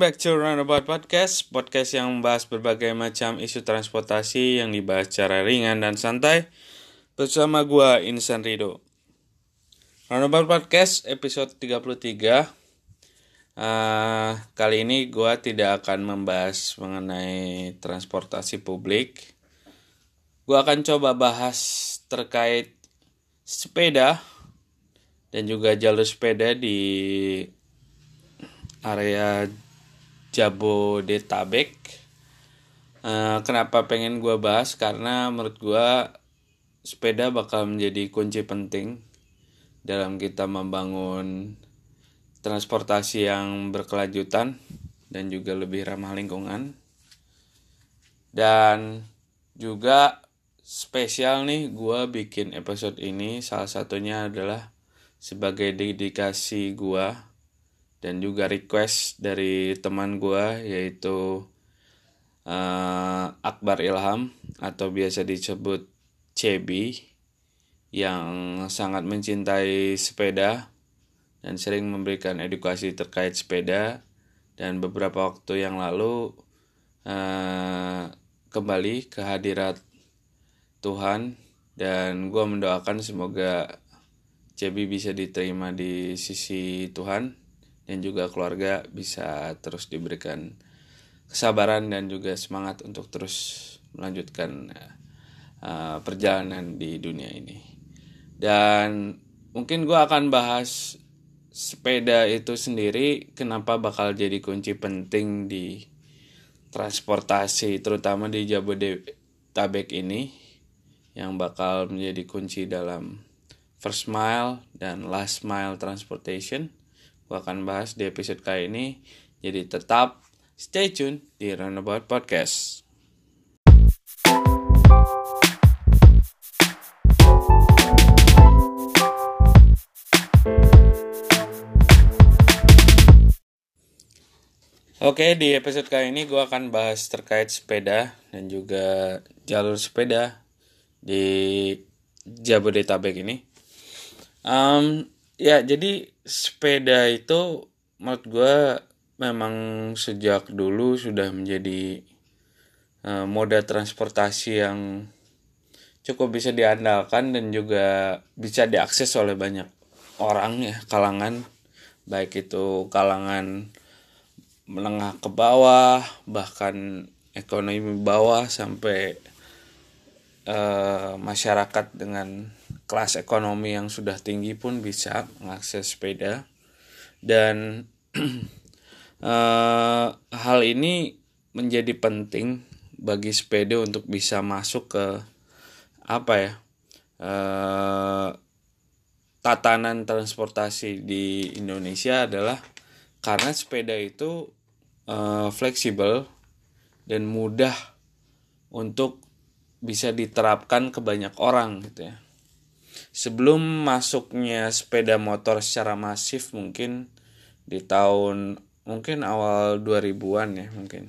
back to Roundabout Podcast Podcast yang membahas berbagai macam isu transportasi yang dibahas secara ringan dan santai. Bersama gua Insan Rido. Roundabout Podcast episode 33 uh, Kali ini gua tidak akan membahas mengenai transportasi publik. Gua akan coba bahas terkait sepeda dan juga jalur sepeda di area Jabodetabek. Uh, kenapa pengen gue bahas? Karena menurut gue sepeda bakal menjadi kunci penting dalam kita membangun transportasi yang berkelanjutan dan juga lebih ramah lingkungan. Dan juga spesial nih gue bikin episode ini salah satunya adalah sebagai dedikasi gue dan juga request dari teman gue yaitu uh, Akbar Ilham atau biasa disebut Cebi yang sangat mencintai sepeda dan sering memberikan edukasi terkait sepeda. Dan beberapa waktu yang lalu uh, kembali ke hadirat Tuhan. Dan gue mendoakan semoga Cebi bisa diterima di sisi Tuhan dan juga keluarga bisa terus diberikan kesabaran dan juga semangat untuk terus melanjutkan uh, perjalanan di dunia ini. Dan mungkin gue akan bahas sepeda itu sendiri kenapa bakal jadi kunci penting di transportasi terutama di Jabodetabek ini yang bakal menjadi kunci dalam first mile dan last mile transportation gue akan bahas di episode kali ini. Jadi tetap stay tune di Runabout Podcast. Oke, di episode kali ini gue akan bahas terkait sepeda dan juga jalur sepeda di Jabodetabek ini. Um, ya, jadi sepeda itu menurut gue memang sejak dulu sudah menjadi uh, moda transportasi yang cukup bisa diandalkan dan juga bisa diakses oleh banyak orang ya kalangan. Baik itu kalangan menengah ke bawah bahkan ekonomi bawah sampai uh, masyarakat dengan kelas ekonomi yang sudah tinggi pun bisa mengakses sepeda. Dan uh, hal ini menjadi penting bagi sepeda untuk bisa masuk ke apa ya uh, tatanan transportasi di Indonesia adalah karena sepeda itu uh, fleksibel dan mudah untuk bisa diterapkan ke banyak orang gitu ya sebelum masuknya sepeda motor secara masif mungkin di tahun mungkin awal 2000-an ya mungkin.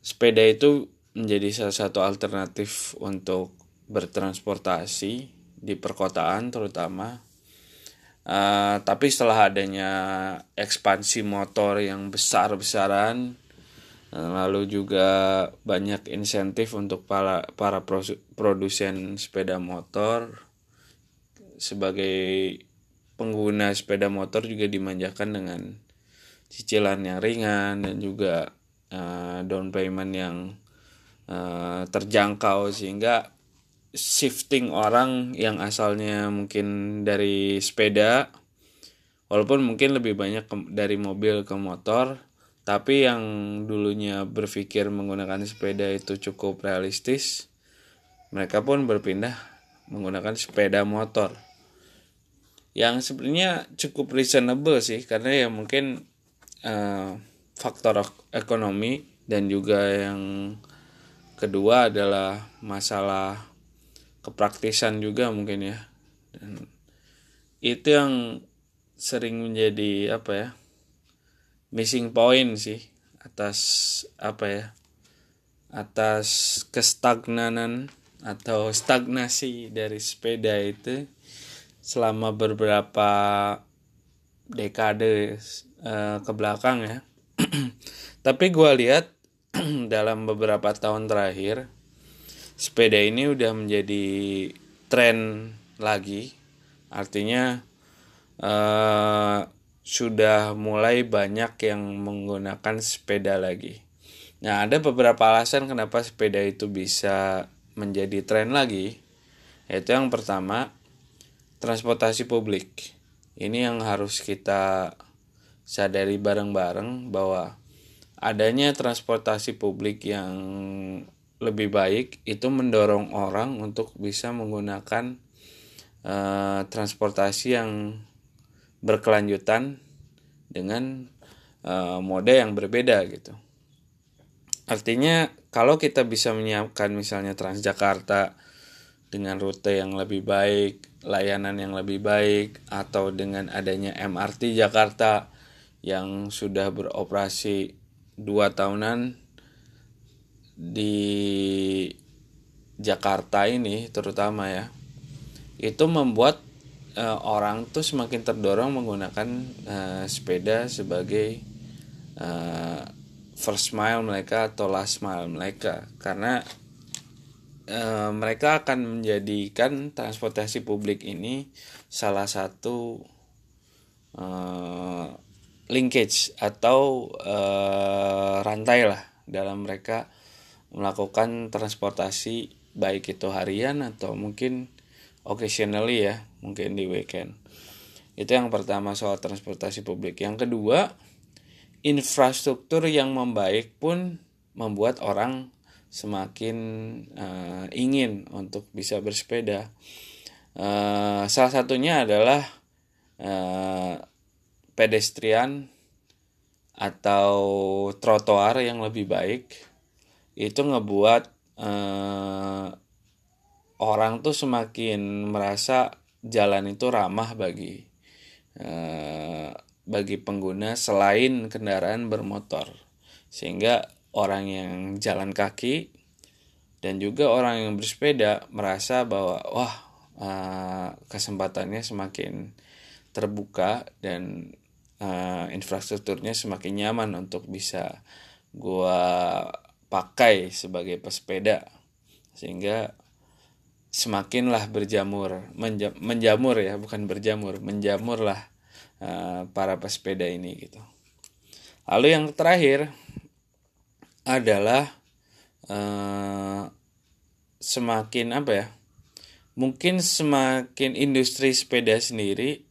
Sepeda itu menjadi salah satu alternatif untuk bertransportasi di perkotaan terutama. Uh, tapi setelah adanya ekspansi motor yang besar-besaran lalu juga banyak insentif untuk para para produsen sepeda motor sebagai pengguna sepeda motor juga dimanjakan dengan cicilan yang ringan dan juga uh, down payment yang uh, terjangkau sehingga shifting orang yang asalnya mungkin dari sepeda walaupun mungkin lebih banyak ke, dari mobil ke motor tapi yang dulunya berpikir menggunakan sepeda itu cukup realistis mereka pun berpindah menggunakan sepeda motor yang sebenarnya cukup reasonable sih karena ya mungkin uh, faktor ekonomi dan juga yang kedua adalah masalah kepraktisan juga mungkin ya. Dan itu yang sering menjadi apa ya missing point sih atas apa ya atas kestagnanan atau stagnasi dari sepeda itu selama beberapa dekade uh, ke belakang ya. Tapi gue lihat dalam beberapa tahun terakhir sepeda ini udah menjadi tren lagi. Artinya uh, sudah mulai banyak yang menggunakan sepeda lagi. Nah ada beberapa alasan kenapa sepeda itu bisa menjadi tren lagi. Yaitu yang pertama transportasi publik ini yang harus kita sadari bareng-bareng bahwa adanya transportasi publik yang lebih baik itu mendorong orang untuk bisa menggunakan uh, transportasi yang berkelanjutan dengan uh, mode yang berbeda gitu. Artinya kalau kita bisa menyiapkan misalnya Transjakarta dengan rute yang lebih baik, layanan yang lebih baik atau dengan adanya MRT Jakarta yang sudah beroperasi dua tahunan di Jakarta ini terutama ya itu membuat uh, orang tuh semakin terdorong menggunakan uh, sepeda sebagai uh, first mile mereka atau last mile mereka. Karena uh, mereka akan menjadikan transportasi publik ini salah satu uh, linkage atau uh, rantai lah dalam mereka melakukan transportasi baik itu harian atau mungkin occasionally ya mungkin di weekend. Itu yang pertama soal transportasi publik. Yang kedua infrastruktur yang membaik pun membuat orang semakin uh, ingin untuk bisa bersepeda. Uh, salah satunya adalah uh, pedestrian atau trotoar yang lebih baik. Itu ngebuat eh, orang tuh semakin merasa jalan itu ramah bagi eh, bagi pengguna selain kendaraan bermotor. Sehingga orang yang jalan kaki dan juga orang yang bersepeda merasa bahwa wah eh, kesempatannya semakin terbuka dan uh, infrastrukturnya semakin nyaman untuk bisa gua pakai sebagai pesepeda. Sehingga semakinlah berjamur menjam, menjamur ya bukan berjamur menjamurlah uh, para pesepeda ini gitu. Lalu yang terakhir adalah uh, semakin apa ya mungkin semakin industri sepeda sendiri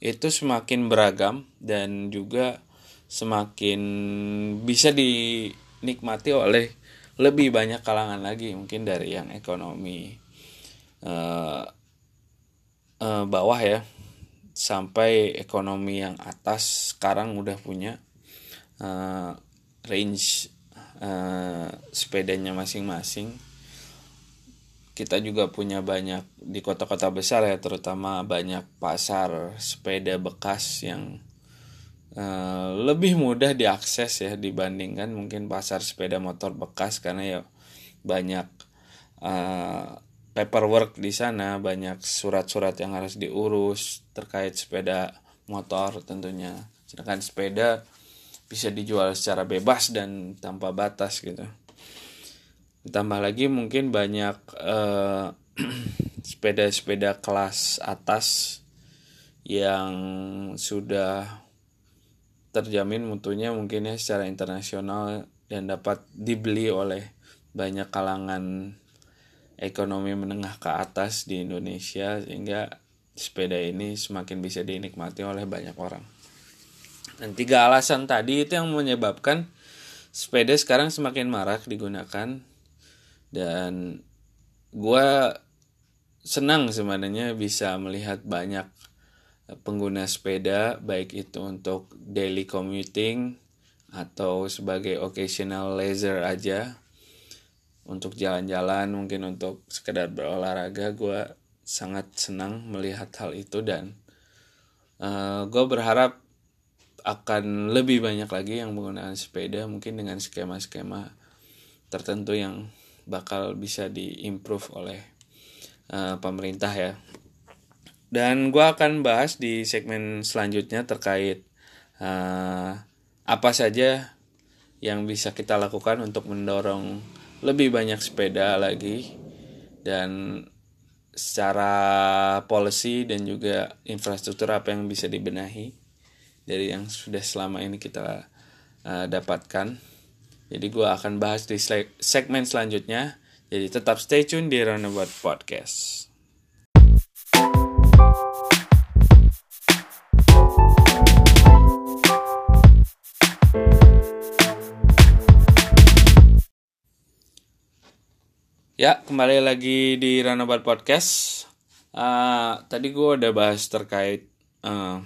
itu semakin beragam dan juga semakin bisa di dinikmati oleh lebih banyak kalangan lagi mungkin dari yang ekonomi uh, uh, bawah ya sampai ekonomi yang atas sekarang udah punya uh, range uh, sepedanya masing-masing. Kita juga punya banyak di kota-kota besar ya terutama banyak pasar sepeda bekas yang Eh, lebih mudah diakses ya dibandingkan mungkin pasar sepeda motor bekas karena ya banyak uh, paperwork di sana banyak surat-surat yang harus diurus terkait sepeda motor tentunya. Sedangkan sepeda bisa dijual secara bebas dan tanpa batas gitu ditambah lagi mungkin banyak uh, sepeda-sepeda kelas atas yang sudah terjamin mutunya mungkin ya secara internasional dan dapat dibeli oleh banyak kalangan ekonomi menengah ke atas di Indonesia sehingga sepeda ini semakin bisa dinikmati oleh banyak orang. Dan tiga alasan tadi itu yang menyebabkan sepeda sekarang semakin marak digunakan. Dan gue senang sebenarnya bisa melihat banyak pengguna sepeda baik itu untuk daily commuting atau sebagai occasional leisure aja. Untuk jalan-jalan mungkin untuk sekedar berolahraga gue sangat senang melihat hal itu dan uh, eh, gue berharap akan lebih banyak lagi yang menggunakan sepeda mungkin dengan skema-skema tertentu yang bakal bisa diimprove oleh uh, pemerintah ya. Dan gue akan bahas di segmen selanjutnya terkait uh, apa saja yang bisa kita lakukan untuk mendorong lebih banyak sepeda lagi. Dan secara policy dan juga infrastruktur apa yang bisa dibenahi dari yang sudah selama ini kita uh, dapatkan. Jadi gue akan bahas di segmen selanjutnya. Jadi tetap stay tune di Roundabout Podcast. Ya, kembali lagi di Ranobat Podcast. Uh, tadi gue udah bahas terkait uh,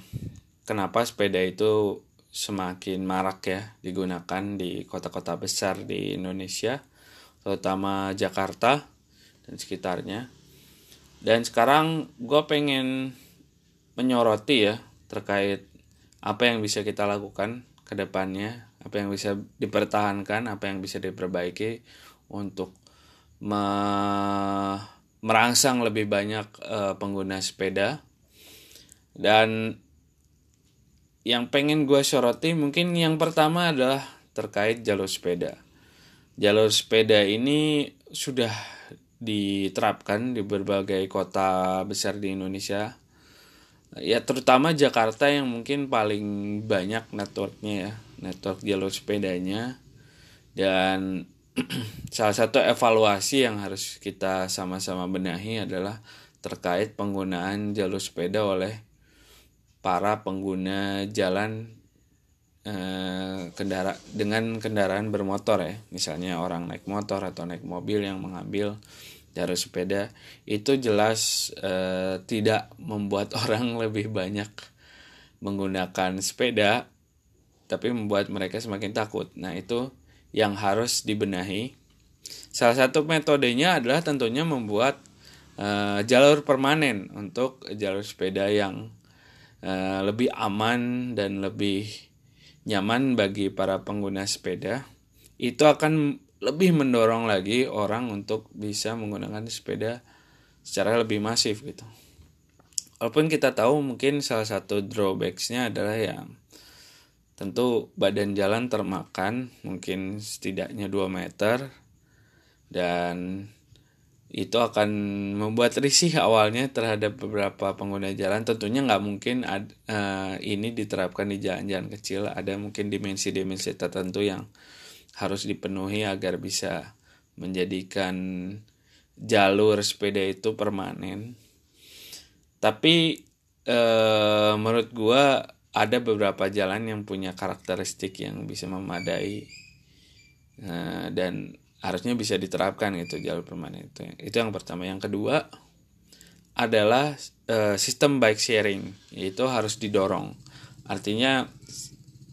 kenapa sepeda itu semakin marak ya digunakan di kota-kota besar di Indonesia, terutama Jakarta dan sekitarnya. Dan sekarang gue pengen menyoroti ya terkait apa yang bisa kita lakukan ke depannya, apa yang bisa dipertahankan, apa yang bisa diperbaiki untuk me merangsang lebih banyak uh, pengguna sepeda dan yang pengen gue soroti mungkin yang pertama adalah terkait jalur sepeda. Jalur sepeda ini sudah diterapkan di berbagai kota besar di Indonesia. Ya terutama Jakarta yang mungkin paling banyak networknya ya network jalur sepedanya. Dan salah satu evaluasi yang harus kita sama-sama benahi adalah terkait penggunaan jalur sepeda oleh para pengguna jalan eh, kendara dengan kendaraan bermotor ya misalnya orang naik motor atau naik mobil yang mengambil jalur sepeda itu jelas eh, tidak membuat orang lebih banyak menggunakan sepeda tapi membuat mereka semakin takut nah itu yang harus dibenahi. Salah satu metodenya adalah tentunya membuat uh, jalur permanen untuk jalur sepeda yang uh, lebih aman dan lebih nyaman bagi para pengguna sepeda. Itu akan lebih mendorong lagi orang untuk bisa menggunakan sepeda secara lebih masif gitu. Walaupun kita tahu mungkin salah satu drawbacksnya adalah yang tentu badan jalan termakan mungkin setidaknya 2 meter dan itu akan membuat risih awalnya terhadap beberapa pengguna jalan. Tentunya nggak mungkin ad, uh, ini diterapkan di jalan-jalan kecil. Ada mungkin dimensi-dimensi tertentu yang harus dipenuhi agar bisa menjadikan jalur sepeda itu permanen. Tapi uh, menurut gua ada beberapa jalan yang punya karakteristik yang bisa memadai uh, dan harusnya bisa diterapkan gitu jalur permanen itu. Itu yang pertama. Yang kedua adalah uh, sistem bike sharing itu harus didorong. Artinya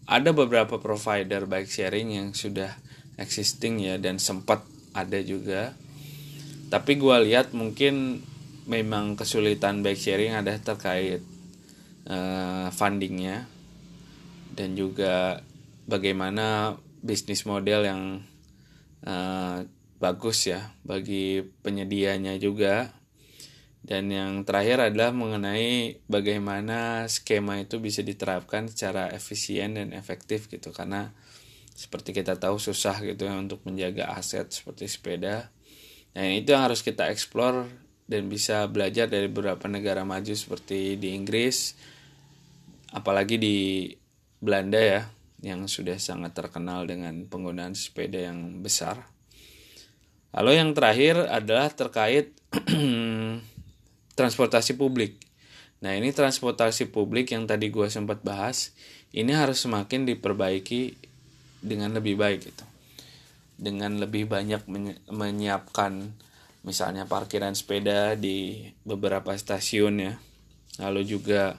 ada beberapa provider bike sharing yang sudah existing ya dan sempat ada juga. Tapi gue lihat mungkin memang kesulitan bike sharing ada terkait uh, fundingnya dan juga bagaimana bisnis model yang uh, bagus ya bagi penyedianya juga. Dan yang terakhir adalah mengenai bagaimana skema itu bisa diterapkan secara efisien dan efektif gitu. Karena seperti kita tahu susah gitu ya untuk menjaga aset seperti sepeda. Nah itu yang harus kita explore dan bisa belajar dari beberapa negara maju seperti di Inggris apalagi di Belanda ya yang sudah sangat terkenal dengan penggunaan sepeda yang besar. Lalu yang terakhir adalah terkait transportasi publik. Nah ini transportasi publik yang tadi gue sempat bahas, ini harus semakin diperbaiki dengan lebih baik gitu. Dengan lebih banyak menyiapkan misalnya parkiran sepeda di beberapa stasiun ya. Lalu juga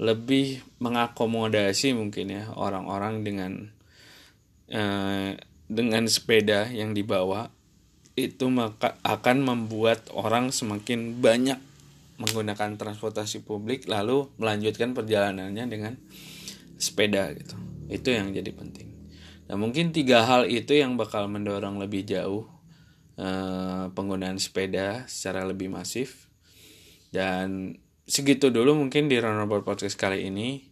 lebih mengakomodasi mungkin ya orang-orang dengan eh, dengan sepeda yang dibawa itu maka akan membuat orang semakin banyak menggunakan transportasi publik lalu melanjutkan perjalanannya dengan sepeda gitu. Itu yang jadi penting. Nah mungkin tiga hal itu yang bakal mendorong lebih jauh eh, penggunaan sepeda secara lebih masif. Dan segitu dulu mungkin di Runabout Podcast kali ini.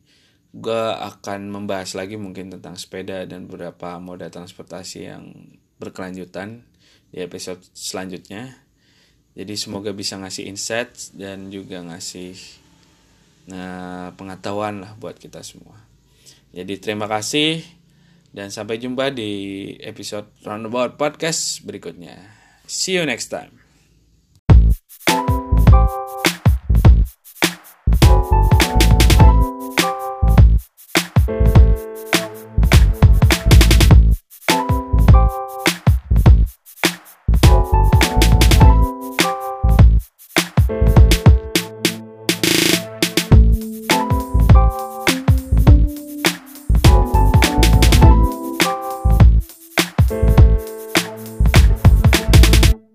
gue akan membahas lagi mungkin tentang sepeda dan beberapa moda transportasi yang berkelanjutan di episode selanjutnya. Jadi semoga bisa ngasih insight dan juga ngasih nah, pengetahuan lah buat kita semua. Jadi terima kasih dan sampai jumpa di episode Roundabout Podcast berikutnya. See you next time